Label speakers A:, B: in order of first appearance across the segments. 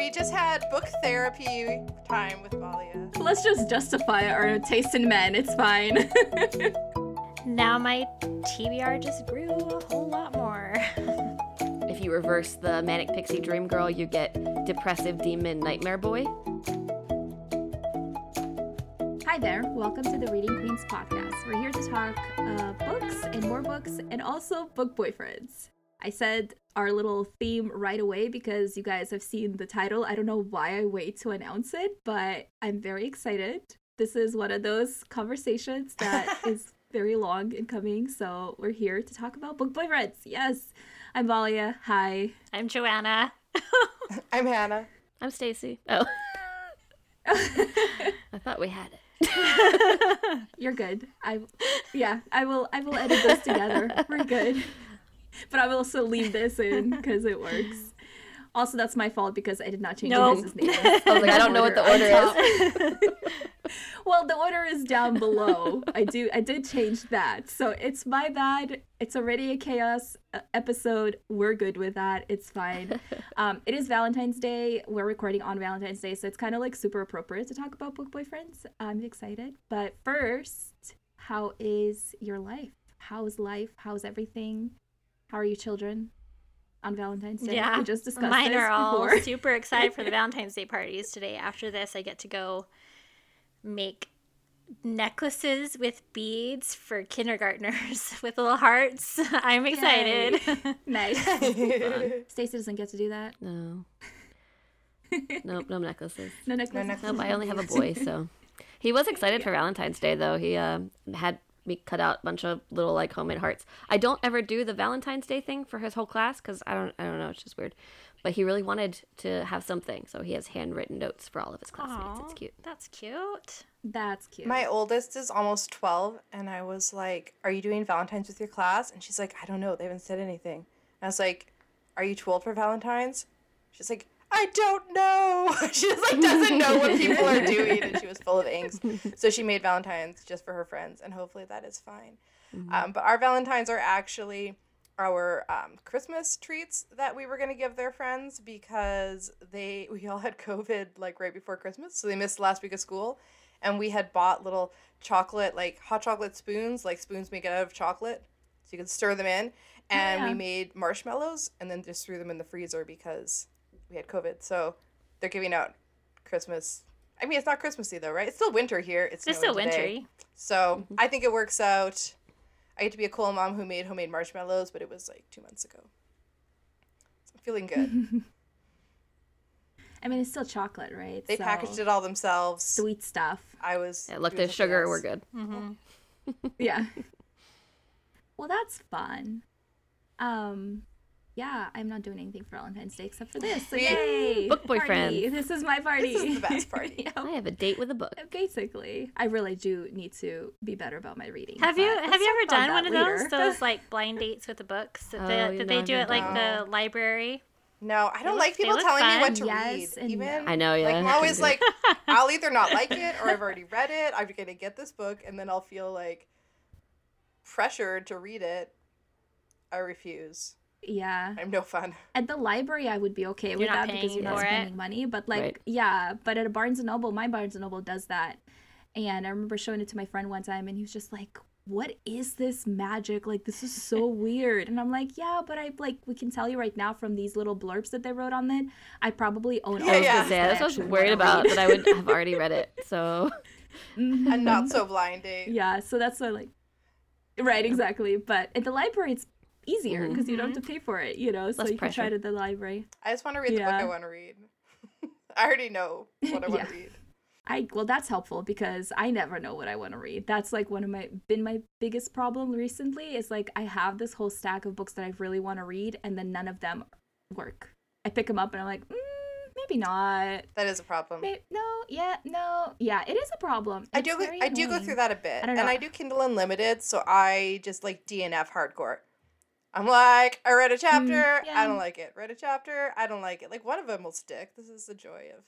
A: We just had book therapy time with Valia.
B: Let's just justify our taste in men. It's fine.
C: now my TBR just grew a whole lot more.
D: if you reverse the manic pixie dream girl, you get depressive demon nightmare boy.
B: Hi there, welcome to the Reading Queens podcast. We're here to talk uh, books and more books and also book boyfriends. I said our little theme right away because you guys have seen the title. I don't know why I wait to announce it, but I'm very excited. This is one of those conversations that is very long in coming, so we're here to talk about book boyfriends. Yes, I'm Valia. Hi.
C: I'm Joanna.
A: I'm Hannah.
D: I'm Stacy. Oh. I thought we had it.
B: You're good. I yeah, I will I will edit this together. We're good but I will also leave this in because it works. Also, that's my fault because I did not change nope. his name.
D: I was like, I don't know what the order is.
B: well, the order is down below. I do, I did change that, so it's my bad. It's already a chaos uh, episode. We're good with that. It's fine. Um, it is Valentine's Day. We're recording on Valentine's Day, so it's kind of like super appropriate to talk about book boyfriends. I'm excited, but first, how is your life? How's life? How's everything? How are you, children? On Valentine's Day,
C: yeah,
B: we just discussed.
C: Mine are all
B: before.
C: super excited for the Valentine's Day parties today. After this, I get to go make necklaces with beads for kindergartners with little hearts. I'm excited.
B: nice. Stacy doesn't get to do that.
D: No. nope, no necklaces.
B: No necklaces. No necklaces.
D: Nope, I only have a boy, so he was excited yeah. for Valentine's Day though. He uh, had me cut out a bunch of little like homemade hearts. I don't ever do the Valentine's Day thing for his whole class because I don't I don't know it's just weird. But he really wanted to have something, so he has handwritten notes for all of his classmates. Aww, it's cute.
C: That's cute.
B: That's cute.
A: My oldest is almost twelve, and I was like, "Are you doing Valentine's with your class?" And she's like, "I don't know. They haven't said anything." And I was like, "Are you too old for Valentine's?" She's like, I don't know. she just like doesn't know what people are doing, and she was full of angst. So she made Valentines just for her friends, and hopefully that is fine. Mm-hmm. Um, but our Valentines are actually our um, Christmas treats that we were gonna give their friends because they we all had COVID like right before Christmas, so they missed last week of school, and we had bought little chocolate like hot chocolate spoons, like spoons made out of chocolate, so you could stir them in, and yeah. we made marshmallows and then just threw them in the freezer because we had COVID, so they're giving out Christmas. I mean, it's not Christmassy though, right? It's still winter here. It's,
C: it's still
A: today.
C: wintry.
A: So mm-hmm. I think it works out. I get to be a cool mom who made homemade marshmallows, but it was like two months ago. So I'm feeling good.
B: I mean, it's still chocolate, right?
A: They so packaged it all themselves.
B: Sweet stuff.
A: I was.
D: Yeah, look, there's sugar. Else. We're good.
B: Mm-hmm. yeah. Well, that's fun. Um, yeah, I'm not doing anything for Valentine's Day except for this. So yay!
D: Book boyfriend.
B: Party. This is my party.
A: This is the best party.
D: yep. I have a date with a book.
B: Basically, I really do need to be better about my reading.
C: Have you Have you ever done one of those? Those like blind dates with the books Did, oh, they, that they do it like the library.
A: No, I don't like people telling fun. me what to
B: yes,
A: read. Even
D: I know, yeah.
A: Like I'm always like, I'll either not like it or I've already read it. I'm gonna get this book, and then I'll feel like pressured to read it. I refuse.
B: Yeah.
A: I'm no fun.
B: At the library, I would be okay you're with that because you're not spending it. money. But like, right. yeah, but at a Barnes and Noble, my Barnes and Noble does that. And I remember showing it to my friend one time, and he was just like, "What is this magic? Like, this is so weird." And I'm like, "Yeah, but I like we can tell you right now from these little blurbs that they wrote on it. I probably own
D: all
B: yeah,
D: yeah.
B: yeah.
D: That's what I was worried about, but I would have already read it. So,
A: and not so blind date.
B: Yeah, so that's what like, right, exactly. But at the library, it's easier because mm-hmm. you don't have to mm-hmm. pay for it, you know. Less so you pressure. can try it at the library.
A: I just want to read yeah. the book I want to read. I already know what I want to read.
B: I well that's helpful because I never know what I want to read. That's like one of my been my biggest problem recently is like I have this whole stack of books that I really want to read and then none of them work. I pick them up and I'm like, mm, maybe not.
A: That is a problem.
B: Maybe, no, yeah, no, yeah, it is a problem. It's
A: I do I do go through that a bit, I and I do Kindle Unlimited, so I just like DNF hardcore. I'm like, I read a chapter, mm, yeah. I don't like it. Read a chapter, I don't like it. Like one of them will stick. This is the joy of,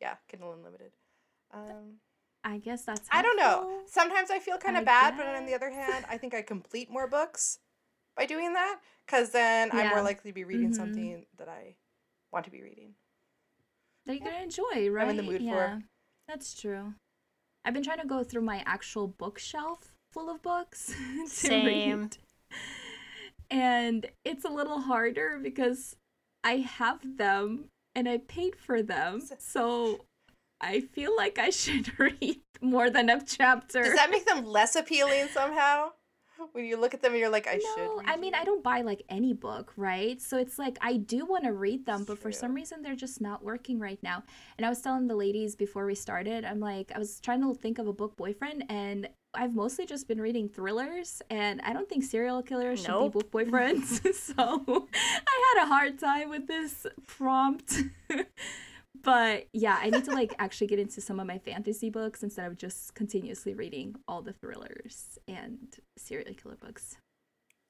A: yeah, Kindle Unlimited. Um,
B: I guess that's.
A: Helpful. I don't know. Sometimes I feel kind of bad, guess. but on the other hand, I think I complete more books by doing that because then yeah. I'm more likely to be reading mm-hmm. something that I want to be reading.
B: that you're gonna enjoy, right?
A: in the mood for.
B: That's true. I've been trying to go through my actual bookshelf full of books to
C: Same.
B: read. And it's a little harder because I have them and I paid for them. So I feel like I should read more than a chapter.
A: Does that make them less appealing somehow? When you look at them and you're like, I should.
B: no,
A: read
B: I mean. I don't buy like any book, right? So it's like I do want to read them, but for some reason they're just not working right now. And I was telling the ladies before we started, I'm like, I was trying to think of a book boyfriend, and I've mostly just been reading thrillers, and I don't think serial killers should be book boyfriends. so I had a hard time with this prompt. but yeah, I need to like actually get into some of my fantasy books instead of just continuously reading all the thrillers and serial killer books.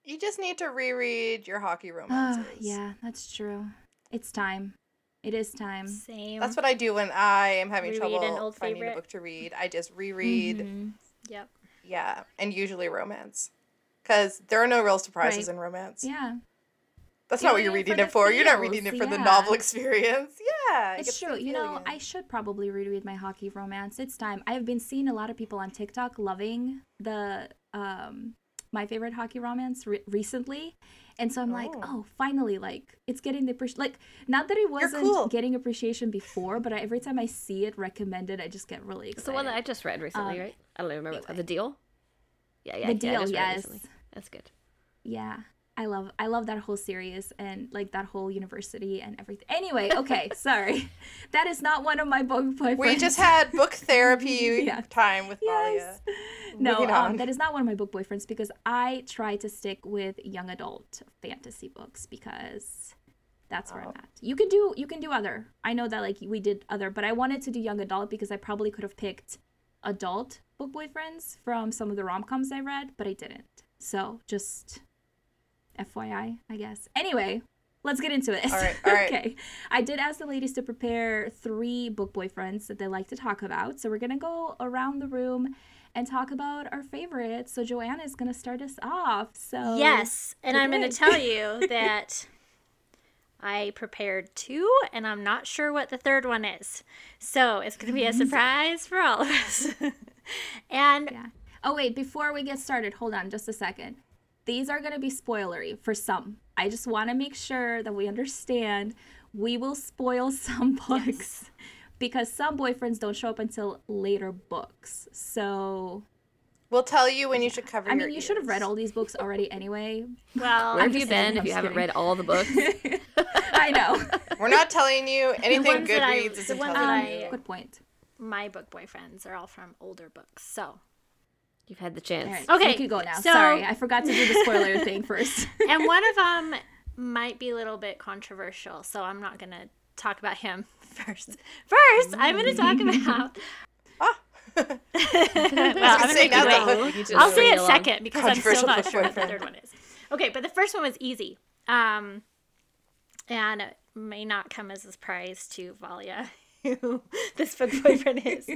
A: You just need to reread your hockey
B: Ah,
A: romances.
B: yeah, that's true. It's time. It is time.
C: Same.
A: That's what I do when I am having
C: Reread an
A: trouble
C: old
A: finding a book to read. I just reread,
B: Mhm.
C: Yep.
A: yeah, and usually romance. Because there are no real surprises
B: Right.
A: in romance.
B: Yeah,
A: That's not what you're
B: reading for
A: it for. You're not reading it for the novel experience. Yeah.
B: it's true. You know, I should probably reread my hockey romance. It's time. I have been seeing a lot of people on TikTok loving the um my favorite hockey romance re- recently. And so I'm like,
A: Oh.
B: oh, finally, like it's getting the appreci- like not that it wasn't
A: cool.
B: getting appreciation before, but I, every time I see it recommended, I just get really
D: It's
B: excited.
D: the one that I just read recently,
B: Um,
D: right? I don't even remember. It's
B: anyway.
D: The Deal? Yeah, yeah.
B: The
D: yeah,
B: Deal,
D: just read it
B: yes.
D: That's good.
B: yeah i love i love that whole series and like that whole university and everything anyway okay sorry. That is not one of my book boyfriends
A: We just had book therapy
B: Yeah.
A: time with
B: yes.
A: Valia.
B: no um, that is not one of my book boyfriends because i try to stick with young adult fantasy books because that's where
A: Oh.
B: i'm at. You can do you can do other. I know that like we did other but i wanted to do young adult because i probably could have picked adult book boyfriends from some of the rom-coms i read but i didn't. So just FYI, I guess. Anyway, let's get into it.
A: All right, all right.
B: okay. I did ask the ladies to prepare three book boyfriends that they like to talk about. So we're going to go around the room and talk about our favorites. So Joanna is going to start us off. So
C: Yes, and I'm going to tell you that I prepared two, and I'm not sure what the third one is. So it's going to be a surprise for all of us. and
B: Yeah. Oh, wait, before we get started, hold on just a second. These are going to be spoilery for some. I just want to make sure that we understand we will spoil some books because some boyfriends don't show up until later books. So,
A: We'll tell you when you should cover
B: I
A: your
B: mean, you should have read all these books already anyway.
C: well,
D: Where have you been if you
B: just
D: haven't read all the books?
B: I know.
A: We're not telling you anything
C: ones that I-
A: Goodreads is
C: the
A: telling
C: that
A: um,
C: you.
B: Good point.
C: my book boyfriends are all from older books. So,
D: You've had the chance.
B: All right.
C: Okay,
B: You can go now.
C: so-
B: Sorry, I forgot to do the spoiler thing first.
C: and one of them might be a little bit controversial, so I'm not going to talk about him first. First, I'm going to talk about.
A: Ah.
C: well,
A: I
C: I'm
A: was
C: going
A: gonna
C: to
A: say,
C: make
A: now
C: you
A: the
C: wait.
A: hook we need to
C: I'll
A: know.
C: say it
D: along.
C: second because I'm still not sure what the third one is. Okay, but the first one was easy. Um, and it may not come as a surprise to Valia who this book boyfriend is.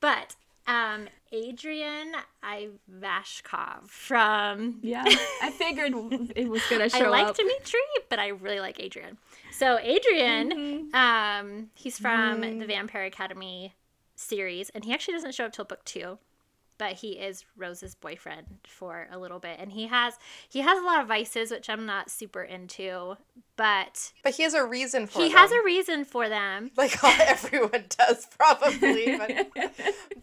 C: But um, Adrian Ivashkov from
B: yeah, I figured it was gonna show up.
C: I like
B: up.
C: Dimitri, but I really like Adrian. So Adrian,
B: Mm-hmm.
C: um, he's from the Vampire Academy series, and he actually doesn't show up till book two, but he is Rose's boyfriend for a little bit, and he has he has a lot of vices, which I'm not super into, but
A: But he has a reason for
C: he
A: them.
C: has a reason for them.
A: like everyone does probably. But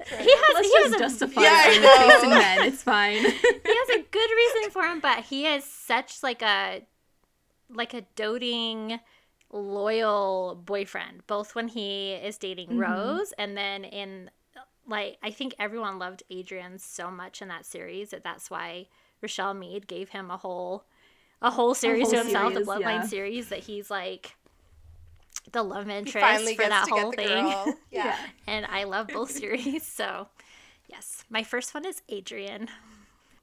C: He has
B: Let's
C: he has a
B: justify
A: Yeah,
B: it men. It's fine.
C: he has a good reason for him, but he is such like a like a doting loyal boyfriend both when he is dating mm-hmm. Rose and then in like I think everyone loved Adrian so much in that series that that's why Richelle Mead gave him a whole a whole series to
B: whole
C: himself
B: series,
C: the Bloodline
B: yeah.
C: series that he's like the love interest for that whole thing
A: girl. Yeah.
C: and I love both series so yes my first one is Adrian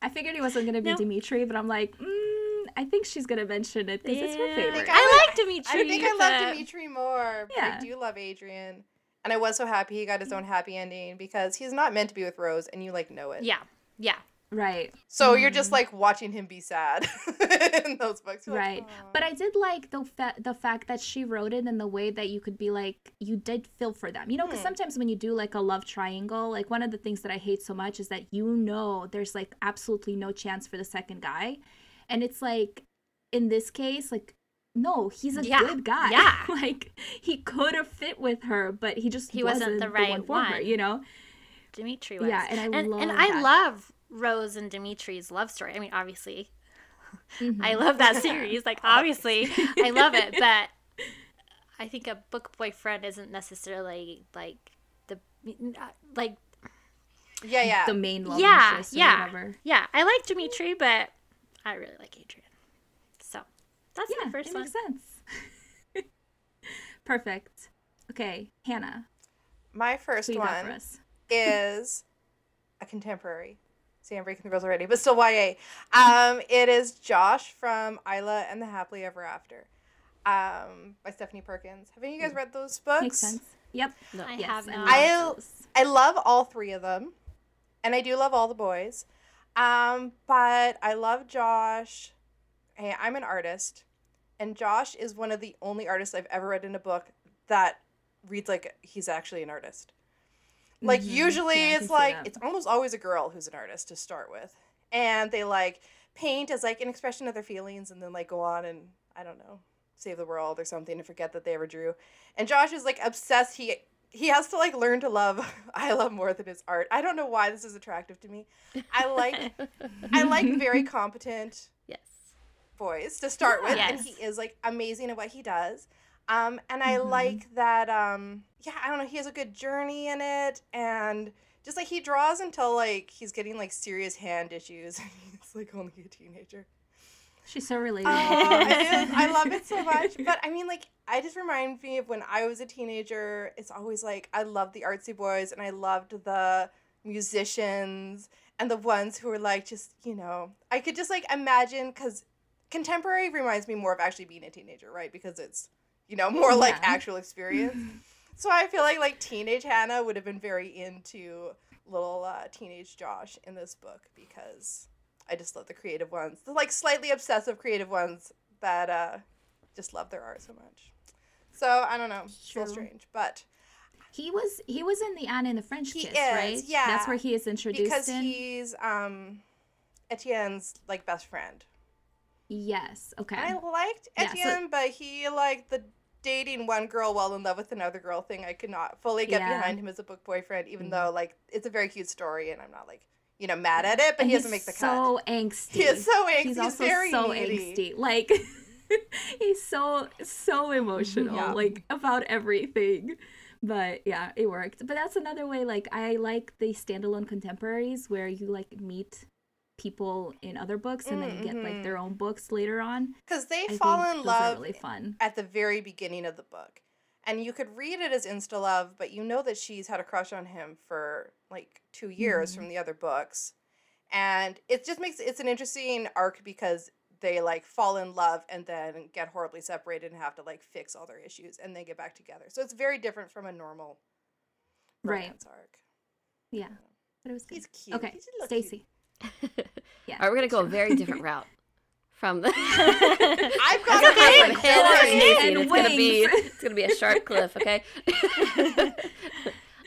B: I figured it wasn't gonna be
C: No.
B: Dimitri, but I'm like, mm, I think she's gonna mention it because it's her favorite.
A: I
C: I
A: would-
C: like Dimitri.
A: I think I love Dimitri more. But
B: Yeah.
A: I do love Adrian. And I was so happy he got his own happy ending because he's not meant to be with Rose and you like know it.
C: Yeah, yeah.
B: Right.
A: So you're just
B: Mhm.
A: like watching him be sad in those books. You're
B: Right.
A: "Aw."
B: But I did like the fa- the fact that she wrote it in the way that you could be like you did feel for them. You know, because
A: Hmm.
B: sometimes when you do like a love triangle, like one of the things that I hate so much is that you know there's like absolutely no chance for the second guy. And it's like in this case like no, he's a
C: Yeah,
B: good guy.
C: yeah.
B: like he could have fit with her, but he just
C: He wasn't the right
B: one for her, you know?
C: Dimitri was.
B: Yeah, and I
C: and,
B: love
C: and I
B: that.
C: love Rose and Dimitri's love story. I mean, obviously,
B: Mhm.
C: I love that series. Like, obviously, I love it, but I think a book boyfriend isn't necessarily like the like.
A: yeah, yeah.
B: the main love
C: Yeah,
B: interest or
C: yeah,
B: whatever.
C: yeah. I like Dimitri, but I really like Adrian. So that's
B: Yeah,
C: my first
B: it
C: one.
B: makes sense. Perfect. Okay, Hannah,
A: My first
B: who you got for
A: one
B: us?
A: is a contemporary. See, I'm breaking the rules already, but still YA. Um, it is Josh from Isla and the Happily Ever After, um, by Stephanie Perkins. Have any of you guys read those books?
B: Makes sense. Yep.
D: No.
C: I
B: Yes,
C: have
B: I
C: not.
B: love
A: I- I love all three of them, and I do love all the boys. Um, but I love Josh. Hey, I'm an artist, and Josh is one of the only artists I've ever read in a book that reads like he's actually an artist. Like
B: Mhm.
A: usually
B: Yeah,
A: it's like it's almost always a girl who's an artist to start with. And they like paint as like an expression of their feelings and then like go on and I don't know, save the world or something and forget that they ever drew. And Josh is like obsessed he he has to like learn to love I love more than his art. I don't know why this is attractive to me. I like I like very competent. Boys to start with, and he is like amazing at what he does. Um, and I
B: Mhm.
A: like that. Um, yeah, I don't know. He has a good journey in it, and just like he draws until like he's getting like serious hand issues. he's like only a teenager.
B: She's so relatable.
A: It is. I love it so much. But I mean, like, I just remind me of when I was a teenager. It's always like I loved the artsy boys, and I loved the musicians and the ones who were like just you know I could just like imagine because contemporary reminds me more of actually being a teenager, right? Because it's you know more like actual experience. so I feel like like teenage Hannah would have been very into little uh, teenage Josh in this book because I just love the creative ones, the like slightly obsessive creative ones that uh, just love their art so much. So I don't know,
B: True.
A: strange, but
B: he was he was in the Anna and the French
A: He
B: Kiss,
A: is,
B: right?
A: yeah.
B: That's where he is introduced
A: because
B: in.
A: he's um, Etienne's like best friend.
B: Yes. Okay.
A: I liked
B: Yeah, so-
A: Etienne, but he liked the dating one girl while in love with another girl thing. I could not fully get
B: Yeah. Mm-hmm.
A: behind him as a book boyfriend, even though like it's a very cute story, and I'm not like you know mad at it, but
B: And
A: he doesn't make the cut.
B: so angsty.
A: He is so angsty.
B: He's
A: He's
B: also
A: very
B: so
A: needy.
B: angsty. Like he's so so emotional,
A: Yeah.
B: like about everything. But yeah, it worked. But that's another way. Like I like the standalone contemporaries where you like meet people in other books and then you get like their own books later on.
A: Because they
B: I
A: fall in love
B: really fun.
A: at the very beginning of the book. And you could read it as insta love, but you know that she's had a crush on him for like two years
B: Mhm.
A: from the other books. And it just makes it's an interesting arc because they like fall in love and then get horribly separated and have to like fix all their issues and then get back together. So it's very different from a normal
B: Right.
A: romance arc.
B: Yeah, but it was good.
A: He's cute.
B: Okay,
A: He's a little cute.
B: Stacy. Yeah.
D: We're gonna go a very different route from the.
A: I've got a
D: Hannah or
B: And
D: and it's gonna be it's gonna be a sharp cliff. Okay. uh,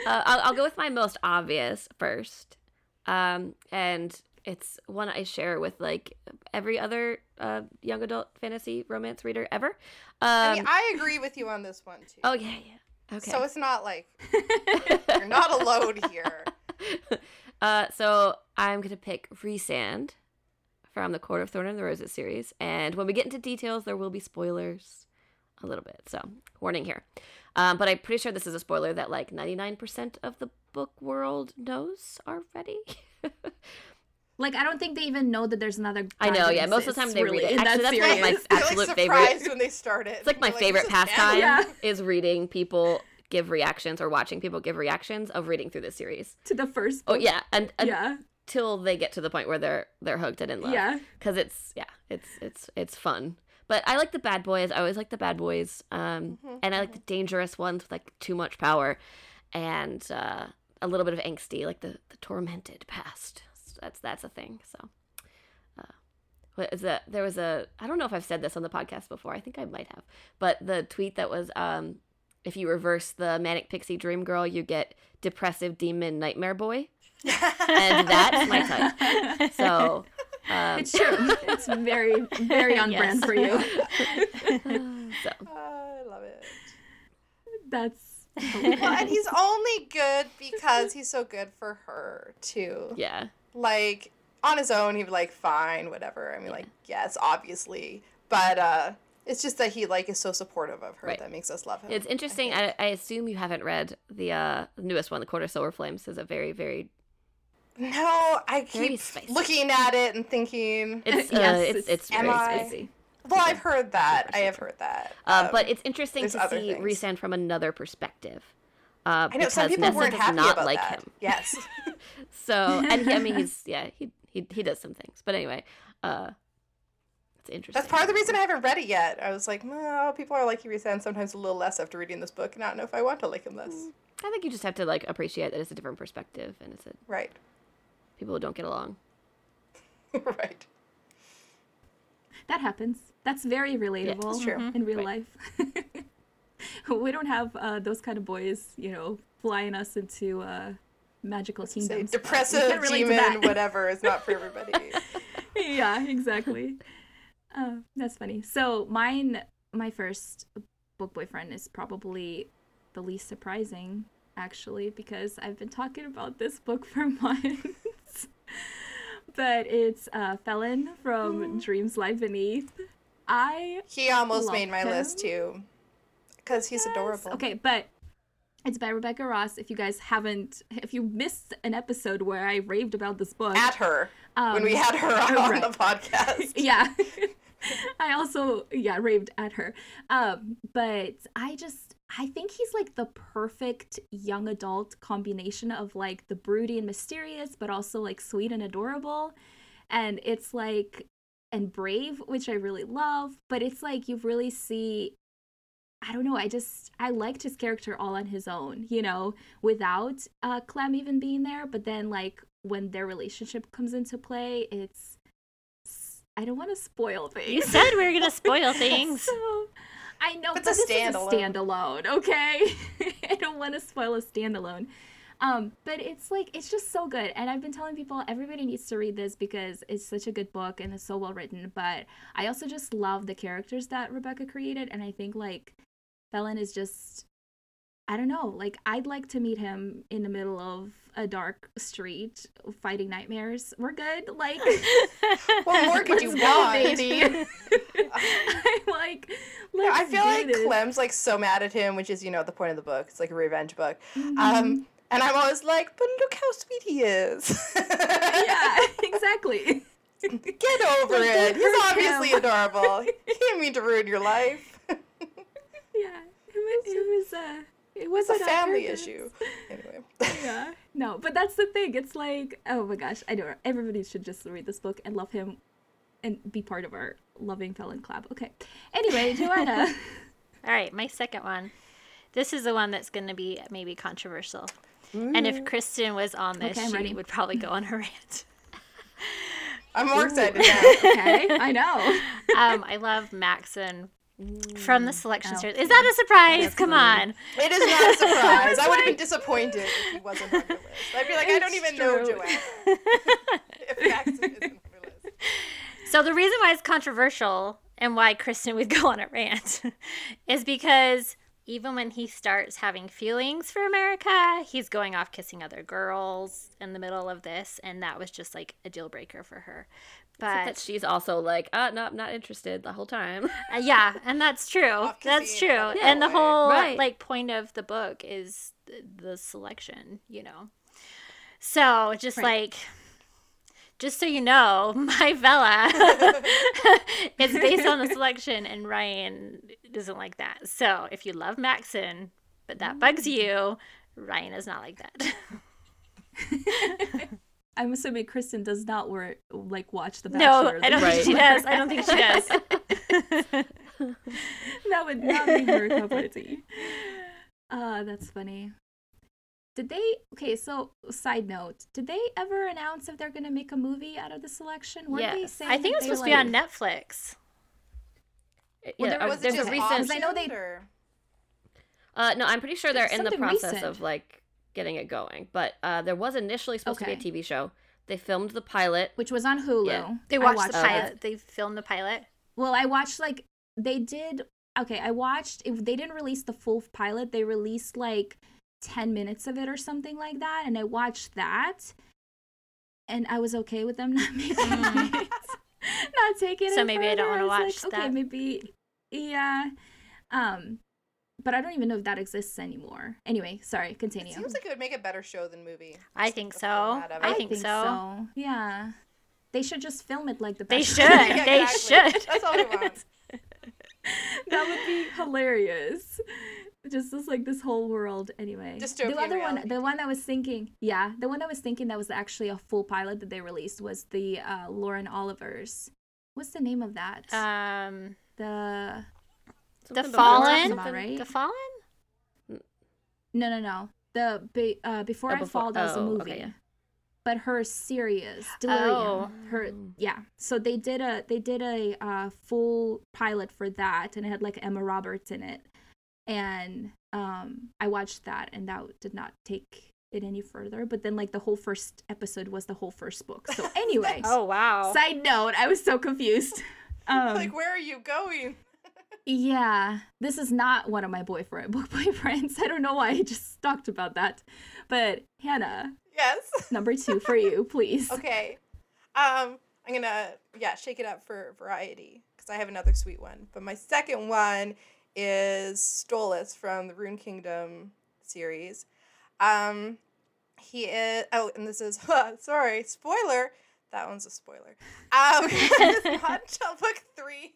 D: I'll, I'll go with my most obvious first, um, and it's one I share with like every other uh, young adult fantasy romance reader ever. Um,
A: I mean, I agree with you on this one too.
D: oh yeah, yeah. Okay.
A: So it's not like you're not alone here.
D: Uh, so I'm gonna pick Rhysand from the Court of Thorn and the Roses series, and when we get into details, there will be spoilers a little bit. So warning here. Um, but I'm pretty sure this is a spoiler that like 99% of the book world knows already.
B: Like I don't think they even know that there's another.
D: I know, yeah, most of the time
B: exists,
D: they read
B: really,
D: it.
B: in
D: Actually,
B: that
D: that's one of my absolute
A: like
D: favorite.
A: surprised when they start it.
D: It's like my
A: They're
D: favorite pastime
B: Yeah.
D: is reading people give reactions or watching people give reactions of reading through this series.
B: to the first.
D: Oh yeah, and, and
B: yeah,
D: until they get to the point where they're they're hooked and in love.
B: yeah.
D: because it's yeah it's it's it's fun but i like the bad boys i always like the bad boys um
A: Mhm,
D: and i like the dangerous ones with like too much power and uh a little bit of angsty like the the tormented past that's that's a thing. So, uh, what is that? There was a I don't know if I've said this on the podcast before. I think I might have, but the tweet that was um, if you reverse the manic pixie dream girl, you get depressive demon nightmare boy, and that's my type. So. Um,
B: It's true. It's very, very on
C: Yes.
B: brand for you.
D: so
A: I love it.
B: That's
A: Well, and he's only good because he's so good for her too.
D: yeah,
A: Like on his own, he'd be like, fine, whatever. I mean, like, yes, obviously, but uh, it's just that he like is so supportive of her
D: Right.
A: that makes us love him.
D: it's interesting.
A: think.
D: I, I assume you haven't read the uh, newest one, the Court of Silver Flames. is a very very
A: No, I keep
D: spicy.
A: looking at it and thinking.
D: it's uh,
B: Yes,
D: it's
B: it's-
D: it's very
A: I-
D: spicy.
A: Well, I've heard that. I have heard that.
D: Uh,
A: Um,
D: but it's interesting to see
A: things.
D: Rhysand from another perspective. Uh,
A: I know some people
D: Nesta
A: weren't happy
D: not
A: about
D: like
A: that.
D: him.
A: Yes.
D: So, and he, I mean, he's yeah, he he he does some things. But anyway, uh, it's interesting.
A: That's part of the reason I haven't read it yet. I was like, well, people are liking Rhysand sometimes a little less after reading this book, and I don't know if I want to like him less.
D: I think you just have to like appreciate that it's a different perspective, and it's a,
A: Right.
D: people who don't get along.
A: right.
B: that happens. That's very relatable
A: it's true.
B: in real
D: Right.
B: life. we don't have uh, those kind of boys, you know, flying us into uh, magical
A: Say
B: kingdoms. but we
A: depressive
B: can relate to
A: demon, whatever, is not for everybody.
B: yeah, exactly. Uh, that's funny. So mine, my first book boyfriend is probably the least surprising, actually, because I've been talking about this book for months. but it's uh, Phelan from Dreams Lie Beneath. I
A: he almost made my list too. Because he's adorable.
B: Okay, but it's by Rebecca Ross. If you guys haven't, if you missed an episode where I raved about this book,
A: At her. when we
B: Um,
A: had her on
B: oh, right.
A: the podcast.
B: yeah i also yeah raved at her um but i just i think he's like the perfect young adult combination of like the broody and mysterious but also like sweet and adorable and it's like and brave which i really love but it's like you really see I don't know. I just I liked his character all on his own, you know, without uh Clem even being there. But then like when their relationship comes into play, it's I don't want to spoil things.
C: You said we were gonna spoil things.
B: So, I know,
A: It's
B: but
A: a
B: this
A: standalone.
B: is a standalone. Okay, I don't want to spoil a standalone. Um, but it's like it's just so good, and I've been telling people everybody needs to read this because it's such a good book and it's so well written. But I also just love the characters that Rebecca created, and I think like Phelan is just I don't know, like I'd like to meet him in the middle of a dark street fighting nightmares. We're good, like.
A: What more could you
B: go,
A: want?
B: baby. I'm like,
A: I feel like
B: this.
A: Clem's like so mad at him, which is, you know, the point of the book. It's like a revenge book.
B: Mm-hmm.
A: Um, and I'm always like, but look how sweet he is.
B: yeah, exactly.
A: Get over it. He's obviously
B: him.
A: adorable. He didn't mean to ruin your life.
B: Yeah, it was. It was uh, it was
A: a family issue. Anyway.
B: Yeah, no, but that's the thing. It's like, oh my gosh, I know everybody should just read this book and love him, and be part of our loving Phelan club. Okay. Anyway, Joanna.
C: All right, my second one. This is the one that's going to be maybe controversial. And if Kristen was on this,
B: Okay,
C: she
B: ready.
C: would probably go on her rant.
A: I'm more excited now.
B: okay, I know.
C: Um, I love Maxon from the selection
B: Oh.
C: series. Is that a surprise? Come on.
A: It is not a surprise. I would have been disappointed if he wasn't on your list. I'd be like, I don't
B: It's
A: even know
B: true.
A: Joanna. if Maxon isn't on your list.
C: So the reason why it's controversial and why Kristen would go on a rant is because even when he starts having feelings for America, he's going off kissing other girls in the middle of this, and that was just like a deal breaker for her.
D: Except that
C: But
D: she's also like, uh, no, I'm not interested the whole time.
C: uh, yeah, and that's true. That's true.
A: another
C: and the whole
D: Right.
C: like point of the book is the, the selection, you know. So just
B: Right.
C: like just so you know, my Vela is based on the selection, and Ryan doesn't like that. So if you love Maxon, but that bugs you, Ryan is not like that.
B: I'm assuming Kristen does not wor- like watch The Bachelor.
C: no,
B: Bachelor.
C: I don't
D: Right.
C: think she does. I don't think she does.
B: that would not be her cup of tea. Uh, that's funny. Did they? Okay, so side note, did they ever announce if they're gonna make a movie out of the selection? Weren't they saying
C: I think it
B: that
C: was
B: they,
C: supposed to be on Netflix.
B: Well,
D: yeah,
B: there
D: uh,
A: Was
D: there's a recent.
B: I know they-
A: or-
D: Uh, no, I'm pretty sure they're in the process
B: recent.
D: of like getting it going. But uh, there was initially supposed
B: Okay.
D: to be a TV show. They filmed the pilot.
B: Which was on Hulu.
D: Yeah.
C: They
B: I
C: watched, the
D: it.
C: pilot. They filmed the pilot.
B: Well, I watched like they did. Okay, I watched. If they didn't release the full pilot, they released like ten minutes of it or something like that, and I watched that, and I was okay with them not making
C: Mm.
B: it, not taking it.
C: So maybe I don't wanna
B: was
C: watch
B: Okay,
C: that.
B: maybe, yeah. Um, but I don't even know if that exists anymore. Anyway, sorry.
A: It seems like it would make a better show than movie.
C: I think so.
A: format of
C: I
A: it.
C: think so.
B: Yeah. They should just film it like the
C: They should.
A: Yeah,
C: They
A: exactly.
C: should.
A: That's all we want.
B: that would be hilarious. Just this like this whole world anyway. the
A: Dystopian
B: other one, the one I was thinking, yeah, the one I was thinking that was actually a full pilot that they released was the uh, Lauren Oliver's. What's the name of that?
C: Um,
B: the
C: the
D: Something about
C: Fallen.
B: Am I right?
C: The Fallen.
B: no, no, no. The be, uh, before
D: Oh,
B: I
D: Before-
B: fall, that was a
D: oh,
B: movie.
D: okay, yeah.
B: But her serious delirium,
C: Oh.
B: her yeah. So they did a they did a uh, full pilot for that, and it had like Emma Roberts in it, and um, I watched that, and that did not take it any further. But then like the whole first episode was the whole first book. So anyway,
C: Oh wow.
B: side note, I was so confused. Um,
A: like, where are you going?
B: Yeah, this is not one of my boyfriend book boyfriends. I don't know why I just talked about that, but Hannah,
A: Yes.
B: number two for you, please.
A: Okay. Um, I'm gonna yeah shake it up for variety because I have another sweet one. But my second one is Stolas from the Rune Kingdom series. Um, he is oh, and this is sorry spoiler. That one's a spoiler. Um, it's book three.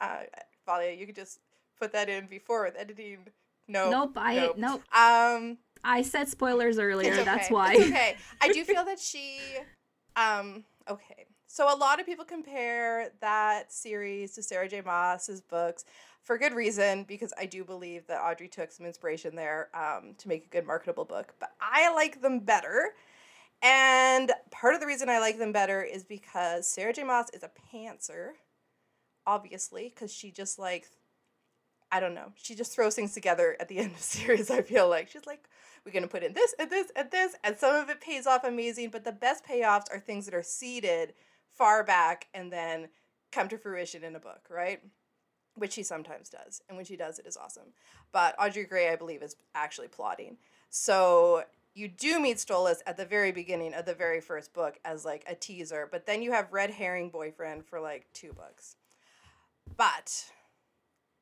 A: Uh, Valia, you could just put that in before with editing. No.
B: Nope, I
A: nope.
B: nope.
A: Um,
B: I said spoilers earlier.
A: it's
B: That's why.
A: It's okay. I do feel that she um okay. So a lot of people compare that series to Sarah J. Maas's books for good reason because I do believe that Audrey took some inspiration there um, to make a good marketable book. But I like them better. And part of the reason I like them better is because Sarah J. Maas is a pantser, obviously, because she just like I don't know. She just throws things together at the end of the series, I feel like. She's like, we're to put in this and this and this. And some of it pays off amazing, but the best payoffs are things that are seeded far back and then come to fruition in a book, right? Which she sometimes does. And when she does, it is awesome. But Audrey Grey, I believe, is actually plotting. So you do meet Stolas at the very beginning of the very first book as like a teaser, but then you have Red Herring Boyfriend for like two books. But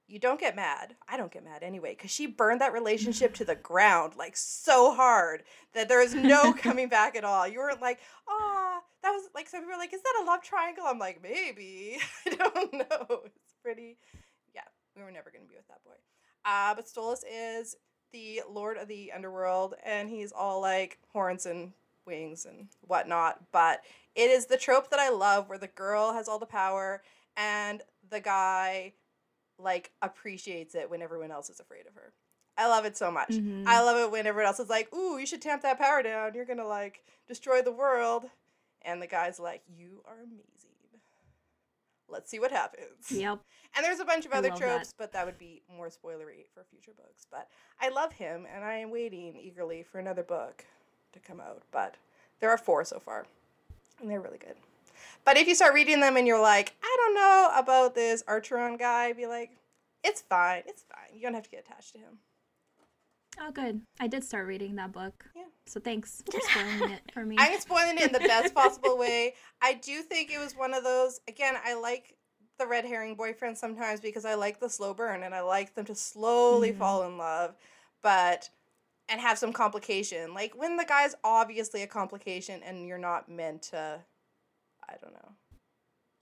A: you don't get mad. I don't get mad anyway, because she burned that relationship to the ground like so hard that there is no coming back at all. You weren't like, ah, that was like some people were like, is that a love triangle? I'm like, maybe. I don't know. It's pretty. Yeah, we were never gonna be with that boy. Uh, but Stolas is the lord of the underworld, and he's all like horns and wings and whatnot. But it is the trope that I love, where the girl has all the power and the guy like appreciates it when everyone else is afraid of her. I love it so much.
B: Mhm.
A: I love it when everyone else is like, "Ooh, you should tamp that power down. You're gonna like destroy the world," and the guy's like, "You are amazing. Let's see what happens."
B: Yep.
A: And there's a bunch of other tropes, but that would be more spoilery for future books. But I love him, and I am waiting eagerly for another book to come out. But there are four so far, and they're really good. But if you start reading them and you're like, I don't know about this Archeron guy, be like, it's fine, it's fine. You don't have to get attached to him.
B: Oh, good. I did start reading that book.
A: Yeah.
B: So thanks for spoiling it for me.
A: I'm spoiling it in the best possible way. I do think it was one of those. Again, I like the red herring boyfriend sometimes because I like the slow burn and I like them to slowly
B: Mhm.
A: fall in love, but and have some complication. Like when the guy's obviously a complication and you're not meant to. I don't know.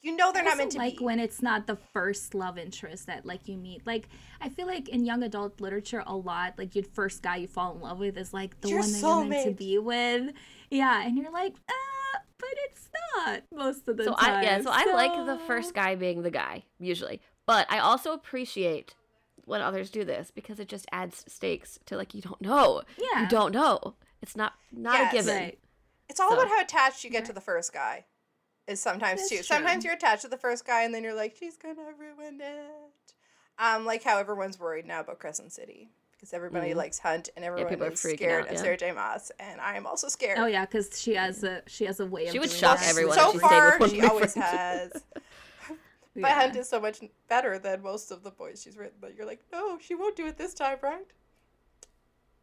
A: You know they're
B: I
A: not meant to be
B: like
A: be.
B: when it's not the first love interest that like you meet. Like I feel like in young adult literature a lot, like your first guy you fall in love with is like the
A: Your
B: one that you're meant to be with. Yeah, and you're like, ah, but it's not most of the
D: So
B: time.
D: I yeah, so I like the first guy being the guy usually, but I also appreciate when others do this because it just adds stakes to like you don't know.
B: Yeah.
D: You don't know. It's not not
A: Yes.
D: a given.
B: Right.
A: It's all
D: So-
A: about how attached you get to the first guy. Is sometimes
B: That's
A: too.
B: true.
A: Sometimes you're attached to the first guy, and then you're like, she's gonna ruin it. Um, like how everyone's worried now about Crescent City because everybody
D: Mhm.
A: likes Hunt, and everyone
D: people are
A: is scared
D: out,
A: of. Sarah J. Maas, and I am also scared.
B: Oh yeah, because she has a she has a way of.
D: She would
B: doing
D: shock
B: that.
D: everyone
A: So
D: if she stayed
A: far,
D: with one
A: she always
D: boyfriend.
A: has. But
B: Yeah.
A: Hunt is so much better than most of the boys she's written But you're like, no, she won't do it this time, right?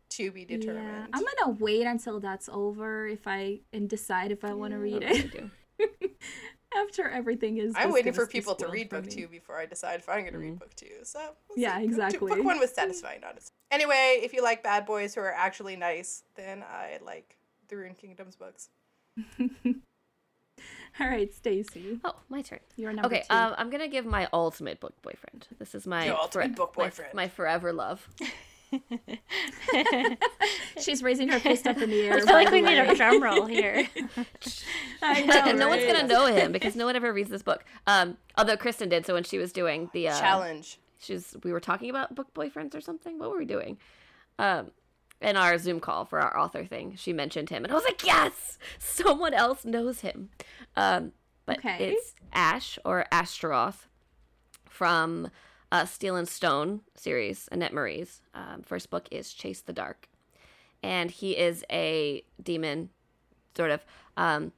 A: To be determined.
B: Yeah,
A: determined.
B: I'm gonna wait until that's over if I and decide if I want to read
D: What else
B: it
D: do?
B: After everything is.
A: I'm waiting for people to read book
B: me.
A: two before I decide if I'm going to read
D: Mhm.
A: book two. So we'll
B: Yeah,
A: see. Book two-
B: exactly.
A: Book one was satisfying, honestly. Anyway, if you like bad boys who are actually nice, then I like the Rune Kingdoms books.
B: All right, Stacy,
D: Oh, my turn.
B: you're number
D: Okay,
B: two.
D: um, I'm gonna give my ultimate book boyfriend. This is my
A: Your ultimate book
D: my-
A: boyfriend.
D: my, forever love.
B: She's raising her fist up in the air.
C: I feel like
B: the
C: we need a drum roll here.
B: I know,
D: and no one's gonna know him because no one ever reads this book. Um, although Kristen did. So when she was doing the uh,
A: Challenge.
D: she's we were talking about book boyfriends or something. What were we doing? Um, in our Zoom call for our author thing, she mentioned him, and I was like, yes, someone else knows him. Um, but
B: Okay.
D: it's Ash or Ashtaroth from uh, Steel and Stone series, Annette Marie's um, first book is Chase the Dark, and he is a demon, sort of. Um,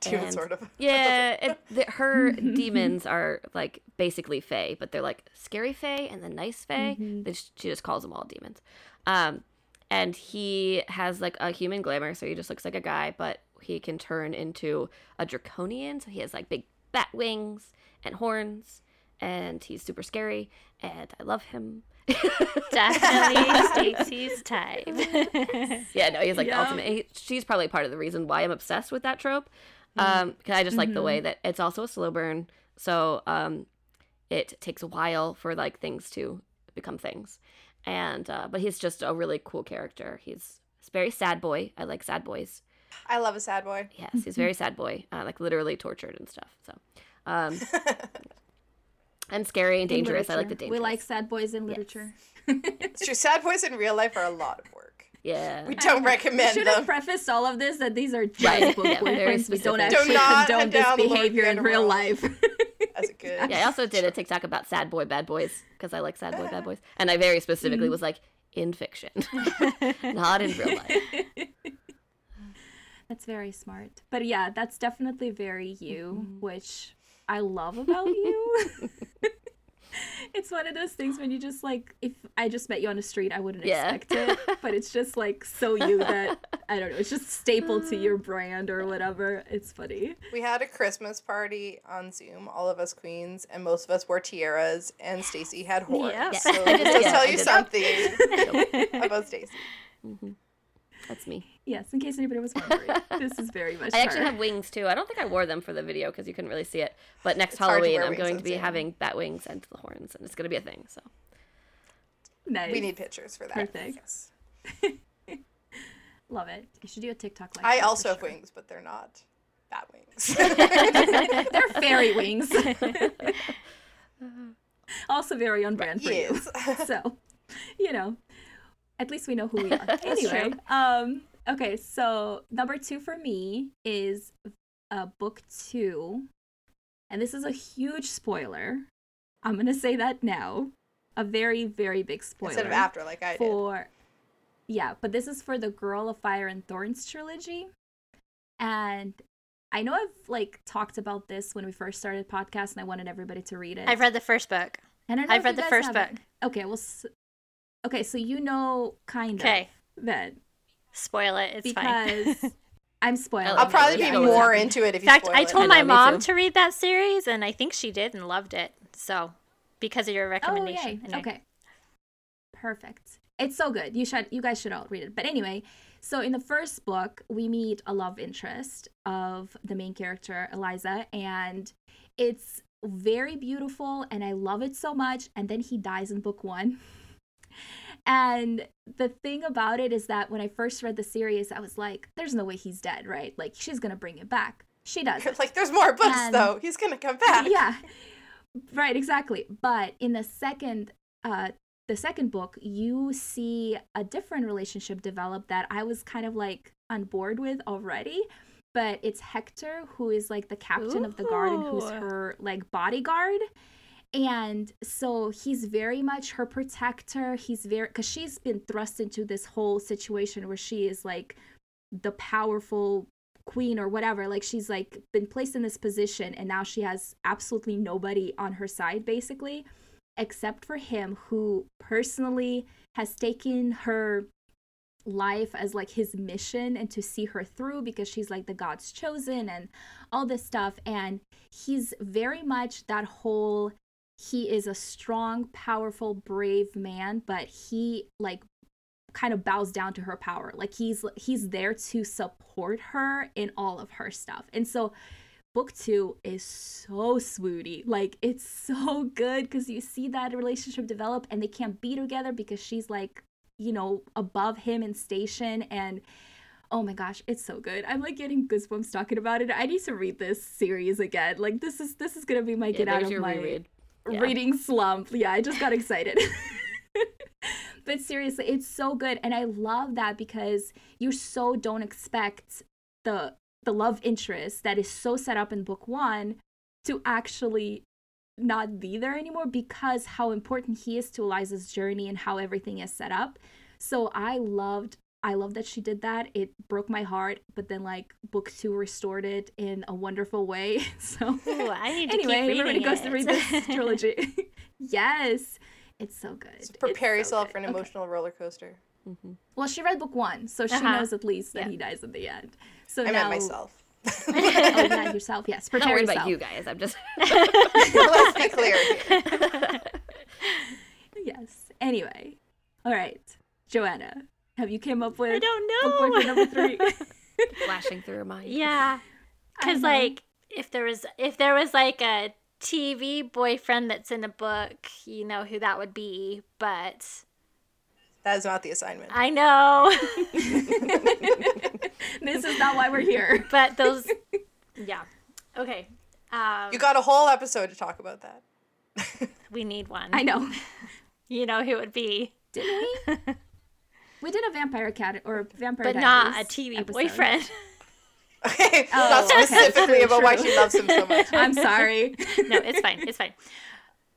A: Demon,
D: and-
A: sort of.
D: yeah, it, the, her demons are like basically fae, but they're like scary fae and the nice fae. They just- She just calls them all demons. Um, and he has like a human glamour, so he just looks like a guy, but he can turn into a draconian. So he has like big bat wings and horns, and he's super scary, and I love him.
C: Definitely Stacey's type.
D: Yeah, no, he's like
B: Yeah.
D: the ultimate. He, she's probably part of the reason why I'm obsessed with that trope. Um, because I just like the way that it's also a slow burn, so um, it takes a while for like things to become things, and uh, but he's just a really cool character. He's he's very sad boy. I like sad boys.
A: I love a sad boy.
D: Yes, he's a very sad boy, uh, like literally tortured and stuff. So, um, and scary and dangerous. I like the
B: literature.
D: dangerous.
B: We like sad boys in literature.
A: It's true. Sad boys in real life are a lot of work.
D: yeah.
A: We don't recommend
B: Should have
A: them.
B: prefaced all of this that these are just
D: Right,
B: book
D: yeah, very
B: boyfriends. We don't
D: specific.
A: don't
B: condone this
A: down the Lord
B: behavior in real life.
A: As a good.
D: Yeah, I also did a TikTok about sad boy, bad boys because I like sad boy, bad boys, and I very specifically mm-hmm. was like in fiction, not in real life.
B: That's very smart. But yeah, that's definitely very you, mm-hmm. which I love about you. it's one of those things when you just like, if I just met you on the street, I wouldn't
D: Yeah.
B: expect it. But it's just like so you that, I don't know, it's just staple to your brand or whatever. It's funny.
A: We had a Christmas party on Zoom, all of us queens, and most of us wore tiaras, and Stacy had horns.
C: Yep.
A: So
D: I did-
A: this does
D: yeah,
A: tell you something about Stacy. Mm-hmm.
D: That's me.
B: Yes, in case anybody was wondering, this is very much
D: I actually have wings too. I don't think I wore them for the video because you couldn't really see it. But next
A: It's
D: Halloween, I'm going to be
A: Zoom.
D: having bat wings and the horns, and it's going to be a thing. So
B: nice.
A: We need pictures for that.
B: Perfect.
A: Yes.
B: Love it. You should do a TikTok like
A: I also have
B: sure.
A: wings, but they're not bat wings.
B: They're fairy wings. also very on brand for you. So, you know, at least we know who we are. anyway, um, okay, so number two for me is uh, book two, and this is a huge spoiler. I'm gonna say that now, a very very big spoiler
A: Instead of after, like I did.
B: for yeah but this is for the girl of fire and thorns trilogy and i know i've like talked about this when we first started podcast and i wanted everybody to read it
C: I've read the first book.
B: and I know
C: I've read the first
B: haven't.
C: book.
B: okay well okay so you know kind
C: Okay.
B: of then
C: Spoil it. It's fine.
B: because i'm spoiling
D: I'll
A: I'll
B: it.
A: probably
D: Yeah,
A: be
D: I
A: more
D: happening.
A: into it if
C: In
A: you
C: fact,
A: spoil
C: I
A: it.
C: told
D: I told
C: my
D: know,
C: mom to read that series, and I think she did and loved it. So, because of your
B: oh
C: recommendation.
B: yay.
C: Anyway.
B: okay perfect it's so good you should you guys should all read it but anyway so in the first book we meet a love interest of the main character Elisa and it's very beautiful and i love it so much and then he dies in book one and the thing about it is that when i first read the series i was like there's no way he's dead right like she's gonna bring it back she does
A: like, there's more books
B: And-
A: though. He's gonna come back.
B: yeah right exactly but in the second uh, the second book, you see a different relationship develop that I was kind of like on board with already. But it's Hector, who is like the captain of the guard and who's her like bodyguard. And so he's very much her protector. He's very, because she's been thrust into this whole situation where she is like the powerful queen or whatever. Like she's like been placed in this position and now she has absolutely nobody on her side, basically except for him who personally has taken her life as like his mission and to see her through because she's like the god's chosen and all this stuff and he's very much that whole he is a strong powerful brave man but he like kind of bows down to her power like he's he's there to support her in all of her stuff and so book two is so swooty. Like it's so good because you see that relationship develop and they can't be together because she's like, you know, above him in station and oh my gosh, it's so good. I'm like getting goosebumps talking about it. I need to read this series again. Like this is this is gonna be my
D: Yeah,
B: get out of my
D: reread. Yeah.
B: reading slump. Yeah, I just got excited. but seriously, it's so good and I love that because you so don't expect the the love interest that is so set up in book 1 to actually not be there anymore because how important he is to Elisa's journey and how everything is set up. So I loved I love that she did that. It broke my heart, but then like book 2 restored it in a wonderful way. So
C: Ooh, I need to
B: anyway,
C: keep
B: everybody
C: reading
B: goes to read this trilogy. yes, it's so good.
A: Just prepare
B: It's so
A: yourself
B: good.
A: for an
B: Okay.
A: emotional roller coaster.
B: Well, she read book one, so she
C: Uh-huh.
B: knows at least that
C: Yeah.
B: he dies at the end. So
A: I
B: now,
A: meant myself.
B: oh, yeah, yourself. Yes,
D: I'm not
B: prepare
D: worried
B: yourself.
D: about you guys. I'm just.
A: Let's be clear.
B: Yes. Anyway, all right, Joanna, have you came up with
C: I don't
B: book boyfriend
C: know.
B: number three?
D: flashing through her mind.
C: yeah, because like if there was if there was like a TV boyfriend that's in a book, you know who that would be. But
A: That is not the assignment.
C: I know,
B: this is not why we're here.
C: but those, yeah, okay. Um,
A: You got a whole episode to talk about that.
C: we need one.
B: I know.
C: You know who it would be,
B: Didn't we? We did a vampire cat or vampire,
C: but not a
B: Diaries
C: TV
B: episode.
C: boyfriend.
A: Okay,
B: Oh,
A: not specifically
B: True,
A: about why she loves him so much.
B: I'm sorry.
C: no, it's fine. It's fine.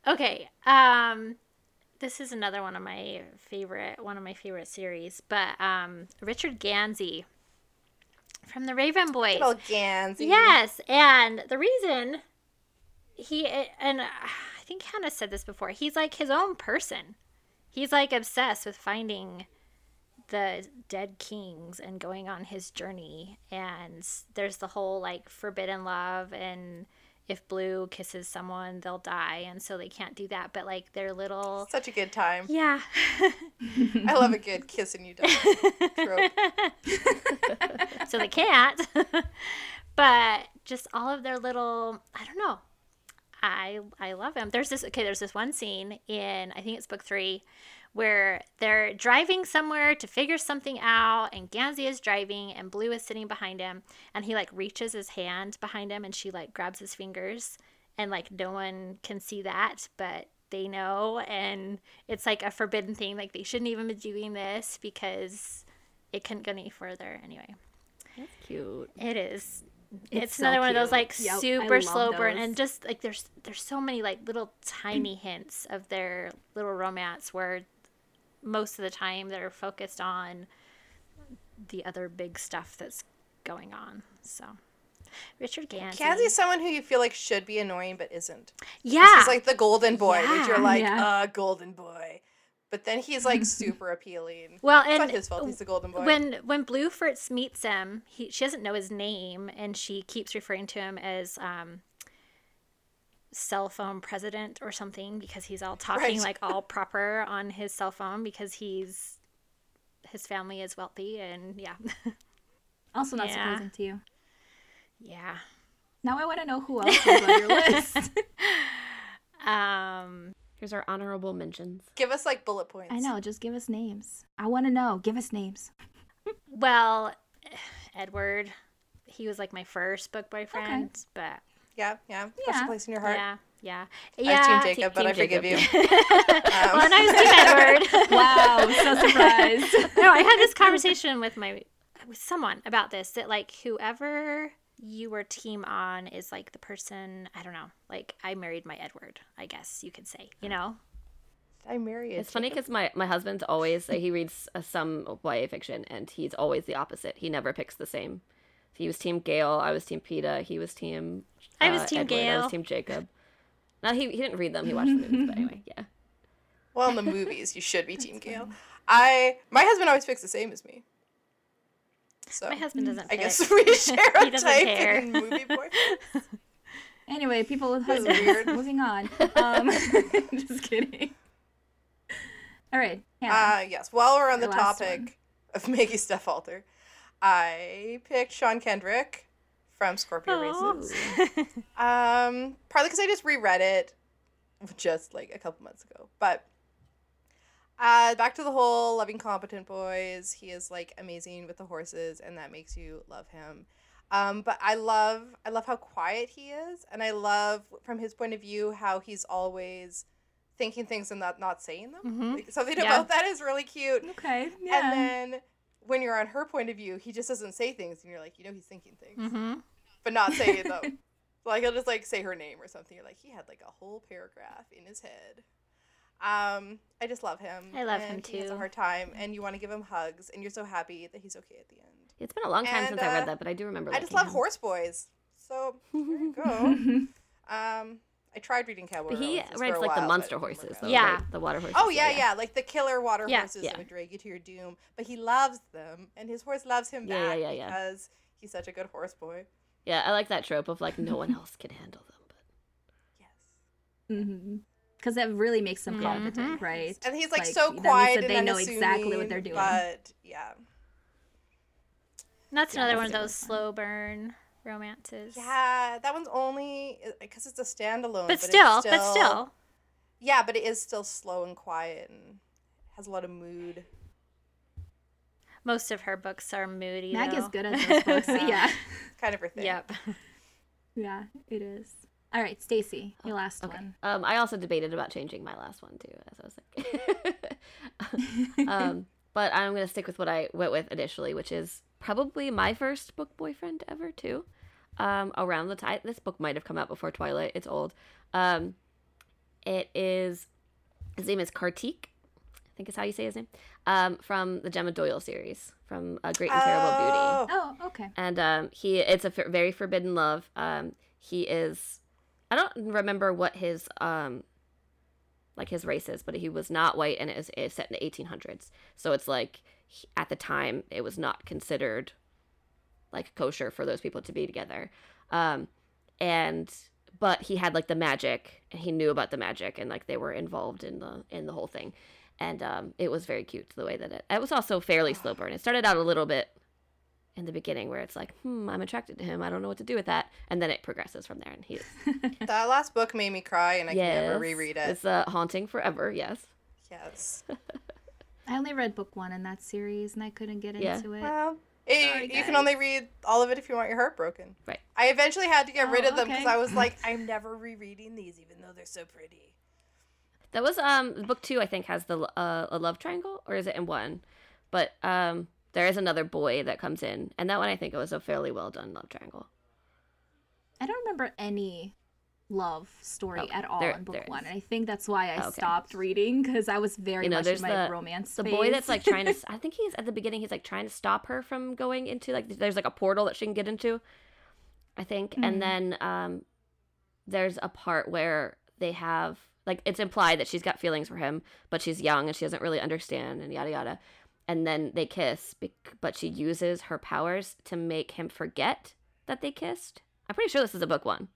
C: Okay. Um this is another one of my favorite one of my favorite series, but um Richard Gansey from the Raven Boys.
A: Little Gansey.
C: Yes, and the reason he and I think Hannah said this before. He's like his own person. He's like obsessed with finding the dead kings and going on his journey. And there's the whole like forbidden love and if Blue kisses someone, they'll die, and so they can't do that. But like their little
A: Such a good time.
C: yeah,
A: I love a good kissing you die
C: so they can't. but just all of their little, I don't know. I I love him. There's this okay. There's this one scene in I think it's book three, where they're driving somewhere to figure something out, and Gansey is driving, and Blue is sitting behind him, and he like reaches his hand behind him, and she like grabs his fingers, and like no one can see that, but they know, and it's like a forbidden thing. Like they shouldn't even be doing this because it couldn't go any further. Anyway,
D: That's cute.
C: it is.
B: It's
C: It's,
B: so
C: another one of those like
B: Yep,
C: super slow burn, and just like there's there's so many like little tiny hints of their little romance where most of the time they're focused on the other big stuff that's going on. So Richard Gansey,
A: Gansey is someone who you feel like should be annoying but isn't.
C: yeah,
A: He's like the golden boy, which you're like,
B: Yeah.
A: uh, golden boy. But then he's like super appealing.
C: well,
A: It's not
C: and
A: his fault. He's the golden boy.
C: when when Blue first meets him, he she doesn't know his name, and she keeps referring to him as um, cell phone president or something because he's all talking
A: Right.
C: like all proper on his cell phone because he's his family is wealthy and yeah,
B: Also not
C: Yeah.
B: surprising to you.
C: yeah.
B: Now I want to know who else is on your list.
C: Um,
D: Here's our honorable mentions.
A: Give us like bullet points.
B: I know. Just give us names. I want to know. Give us names.
C: well, Edward, he was like my first book boyfriend, but
A: Yeah, yeah.
B: Yeah.
A: Special place in your heart.
C: yeah, yeah,
A: I
C: yeah.
A: team Jacob, but
D: Team
A: I forgive
D: Jacob.
A: you.
C: well, and I
B: was. Team Edward. wow, so surprised.
C: no, I had this conversation with my with someone about this that like whoever you were team on is like the person I don't know. Like I married my Edward, I guess you could say. You know,
A: I married.
D: It's funny because my, my husband's always like, he reads uh, some YA fiction and he's always the opposite. He never picks the same. He was Team Gale. I was Team Peeta. He was Team.
C: I was
D: uh,
C: Team
D: Edward, I was Team Jacob. Now he he didn't read them. He watched the movies, but anyway, yeah.
A: Well, in the movies, you should be Team Gale. I my husband always picks the same as me. So
C: my husband doesn't.
A: I
C: Pick.
A: guess we share
C: He
A: a
C: doesn't
A: type
C: care.
A: in movie boyfriend.
B: Anyway, people with husbands.
A: weird.
B: Moving on. Um, just kidding. All right, Hannah.
A: Uh, yes. While we're on the topic
B: one.
A: of Maggie Stiefvater, I picked Sean Kendrick from Scorpio
C: Aw.
A: Races. Um, partly because I just reread it just like a couple months ago. But uh, back to the whole loving competent boys. He is like amazing with the horses, and that makes you love him. Um, but I love I love how quiet he is, and I love from his point of view how he's always thinking things and not not saying them.
C: Mhm.
A: Like, something
C: Yeah.
A: about that is really cute.
B: okay. Yeah.
A: And then when you're on her point of view, he just doesn't say things, and you're like, you know, he's thinking things,
C: hmm
A: but not saying them. like he'll just like say her name or something. You're like, he had like a whole paragraph in his head. Um, I just love him.
C: I love him
A: and He has a hard time, and you want to give him hugs, and you're so happy that he's okay at the end.
D: It's been a long time
A: And,
D: since I
A: uh,
D: read that, but I do remember.
A: I just love
D: him.
A: horse boys. So there you go. um, I tried reading Cowboy.
D: But he
A: Romances for
D: writes
A: a
D: like the monster
A: but it didn't
D: horses, though.
C: Yeah.
D: right? the water horses.
A: Oh
D: so
A: yeah, yeah, like the killer water
C: Yeah.
A: horses
D: Yeah.
A: that would drag you to your doom. But he loves them, and his horse loves him
D: Yeah, yeah, yeah, yeah.
A: because he's such a good horse boy.
D: Yeah, I like that trope of like no one else can handle them. But
A: Yes.
B: Mm-hmm. Because that really makes them
C: Mhm.
B: competent, right?
A: And he's like,
B: Like,
A: so
B: that
A: quiet
B: that they
A: and
B: know exactly what they're doing.
A: But yeah,
C: That's
B: Yeah,
C: another
B: that's
C: one of those
B: one.
C: slow burn romances.
A: yeah, that one's only because it's a standalone.
C: but
A: it's
C: still, but still,
A: yeah, but it is still slow and quiet and has a lot of mood.
C: Most of her books are moody.
B: Mag is good at those books. yeah.
A: Kind of her thing.
C: Yep.
B: Yeah, it is. All right, Stacy, your last
D: okay.
B: one.
D: Um, I also debated about changing my last one too, as I was like. um, but I'm gonna stick with what I went with initially, which is probably my first book boyfriend ever too. Um, around the time this book might have come out before Twilight. It's old. Um, it is his name is Kartik. I think is how you say his name. Um, from the Gemma Doyle series, from A Great and Terrible Beauty
A: Oh,
B: Oh, okay.
D: and um, he it's a f- very forbidden love. Um, he is, I don't remember what his um, like his race is, but he was not white, and it is it's set in the 1800s. So it's like he- at the time it was not considered like kosher for those people to be together. Um, and but he had like the magic, and he knew about the magic, and like they were involved in the in the whole thing. And um, it was very cute the way that it. It was also fairly slow burn. It started out a little bit in the beginning where it's like, hmm, I'm attracted to him. I don't know what to do with that, and then it progresses from there. And he's
A: that last book made me cry, and I
D: yes,
A: can never reread it.
D: It's uh, haunting forever. Yes.
A: Yes.
B: I only read book one in that series, and I couldn't get
D: Yeah.
B: into it.
A: Well, eh,
B: Sorry,
A: you can only read all of it if you want your heart broken.
D: Right.
A: I eventually had to get rid
B: Oh,
A: of them because
B: okay.
A: I was like, I'm never rereading these, even though they're so pretty.
D: That was um book two. I think has the uh, a love triangle, or is it in one? But um, there is another boy that comes in, and that one I think it was a fairly well done love triangle.
B: I don't remember any love story
D: Oh,
B: at all
D: there-
B: in book one. And I think that's why I
D: Oh, okay.
B: stopped reading because I was very
D: You know,
B: much
D: there's
B: in my
D: the-
B: romance.
D: The boy that's like trying to. I think he's at the beginning. He's like trying to stop her from going into like. There's like a portal that she can get into. I think,
B: Mhm.
D: and then um, there's a part where they have like it's implied that she's got feelings for him, but she's young and she doesn't really understand and yada yada. And then they kiss, but she uses her powers to make him forget that they kissed. I'm pretty sure this is a book one.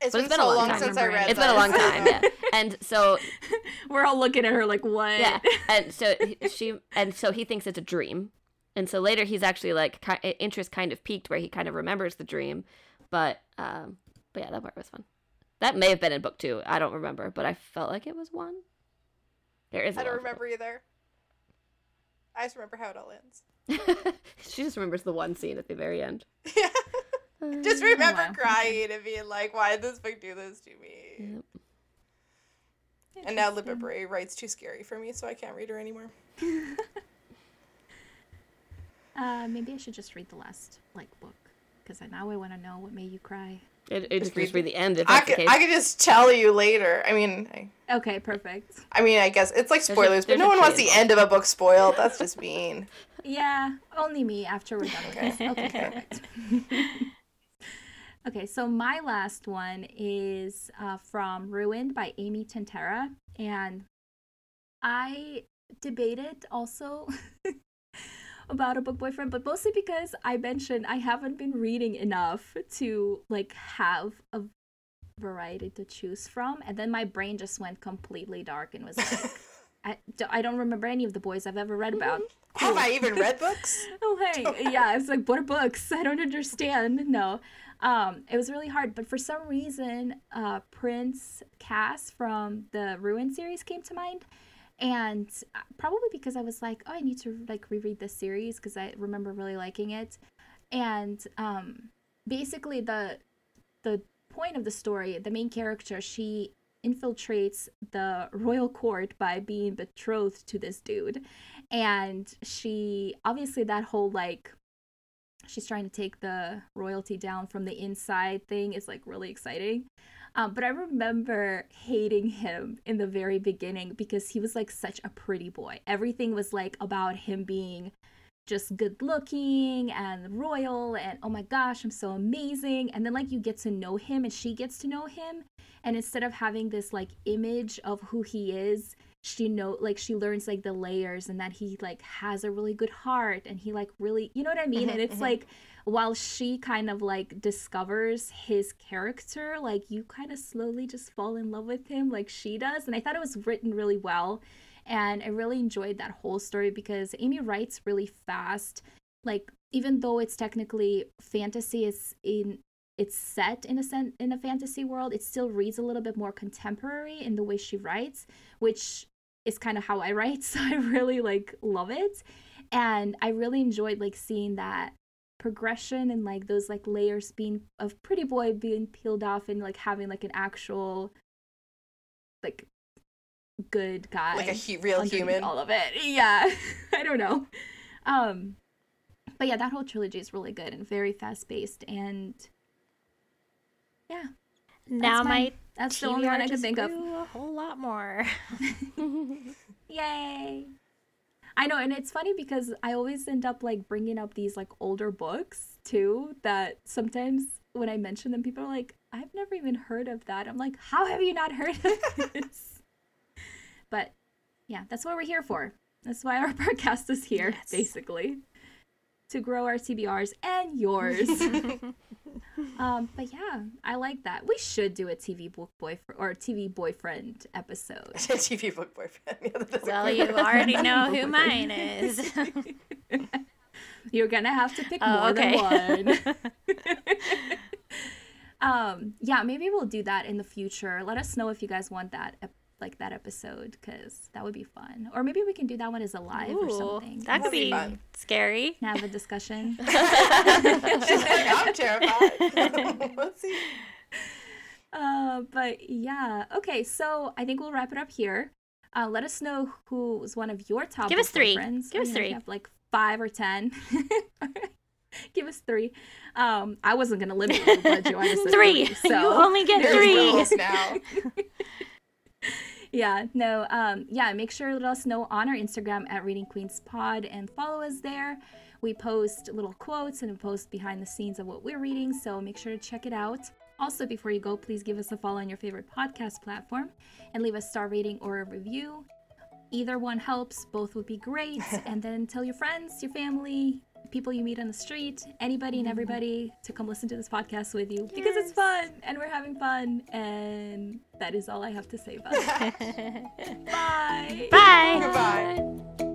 A: It's been,
D: it's been a
A: so
D: long
A: long
D: time.
A: since I read
D: It's been a long time, yeah. And so
B: We're all looking at her like, what?
D: yeah and so she and so he thinks it's a dream and so later he's actually like interest kind of peaked where he kind of remembers the dream but um but yeah that part was fun that may have been in book two i don't remember but i felt like it was one There is.
A: I don't
D: love
A: remember either. I just remember how it all ends.
D: she just remembers the one scene at the very end
A: Yeah. Just remember
B: wow.
A: crying and being like, why did this book do this to me?
D: Yep.
A: And now Libba Bray writes too scary for me, so I can't read her anymore.
B: Uh, maybe I should just read the last like book because now I want to know what made you cry.
D: It, it just
A: read
D: just read the end if
A: I
D: that's the
A: could,
D: case.
A: I could just tell you later. I mean, I,
B: Okay, perfect.
A: I mean, I guess it's like
D: a-
A: spoilers, but no one wants the end of a book spoiled. That's just mean.
B: Yeah, only me after we're done with this. Okay, perfect. okay, so my last one is uh, from Ruined by Amy Tintera. And I debated also about a book boyfriend, but mostly because I mentioned I haven't been reading enough to like have a variety to choose from. And then my brain just went completely dark and was like, I, I don't remember any of the boys I've ever read about.
A: Have I even read books?
B: Oh hey, yeah, it's like what are books? I don't understand. No, um, it was really hard. But for some reason, uh, Prince Cas from the Ruin series came to mind, and uh, probably because I was like, oh, I need to like reread this series because I remember really liking it, and um, basically the the point of the story, the main character, she infiltrates the royal court by being betrothed to this dude. And she obviously that whole like she's trying to take the royalty down from the inside thing is like really exciting um, but i remember hating him in the very beginning because he was like such a pretty boy. Everything was like about him being just good looking and royal and oh my gosh i'm so amazing. And then like you get to know him and she gets to know him. And instead of having this like image of who he is she know like she learns like the layers and that he like has a really good heart and he like really you know what i mean? And it's like while she kind of like discovers his character like you kind of slowly just fall in love with him like she does. And i thought it was written really well and i really enjoyed that whole story because amy writes really fast. Like even though it's technically fantasy it's in it's set in a sen- in a fantasy world it still reads a little bit more contemporary in the way she writes which is kind of how i write so i really like love it. And i really enjoyed like seeing that progression and like those like layers being of pretty boy being peeled off and like having like an actual like good guy
A: Like a hu- real human.
B: all of it yeah i don't know um but yeah that whole trilogy is really good and very fast paced and yeah
C: now
B: my-
C: my
B: that's the only one i
C: TBR
B: could think of
C: a whole lot more.
B: Yay! I know, and it's funny because I always end up like bringing up these like older books too. That sometimes when I mention them, people are like, "I've never even heard of that." I'm like, "How have you not heard of this?" but yeah, that's what we're here for. That's why our podcast is here,
C: Yes.
B: basically, to grow our TBRs and yours. um, but yeah, I like that. We should do a TV book boyfriend or TV boyfriend episode.
A: TV book boyfriend. Yeah,
C: well, you already know who mine is.
B: You're gonna have to pick
C: Oh,
B: more
C: okay.
B: than one. um, yeah, maybe we'll do that in the future. Let us know if you guys want that, ep- like that episode, because that would be fun. Or maybe we can do that one as a live or something.
C: that could
A: be
C: be scary.
B: and have a discussion.
A: She's like, I'm terrified. Let's see.
B: uh, but yeah, okay. So I think we'll wrap it up here. Uh, let us know who was one of your top.
C: Give us three.
B: boyfriends.
C: Give us
B: know,
C: three.
B: you have like five or ten. Give us three. Um, I wasn't gonna limit you, but said
C: Three.
B: three. so
C: you only get three.
A: now.
B: Yeah no um yeah make sure to let us know on our instagram at reading queens pod and follow us there. We post little quotes and post behind the scenes of what we're reading so make sure to check it out. Also before you go please give us a follow on your favorite podcast platform and leave a star rating or a review. Either one helps both would be great. And then tell your friends your family people you meet on the street anybody and mm-hmm. everybody to come listen to this podcast with you because it's fun and we're having fun and that is all i have to say about it Bye.
C: Bye.
A: Goodbye.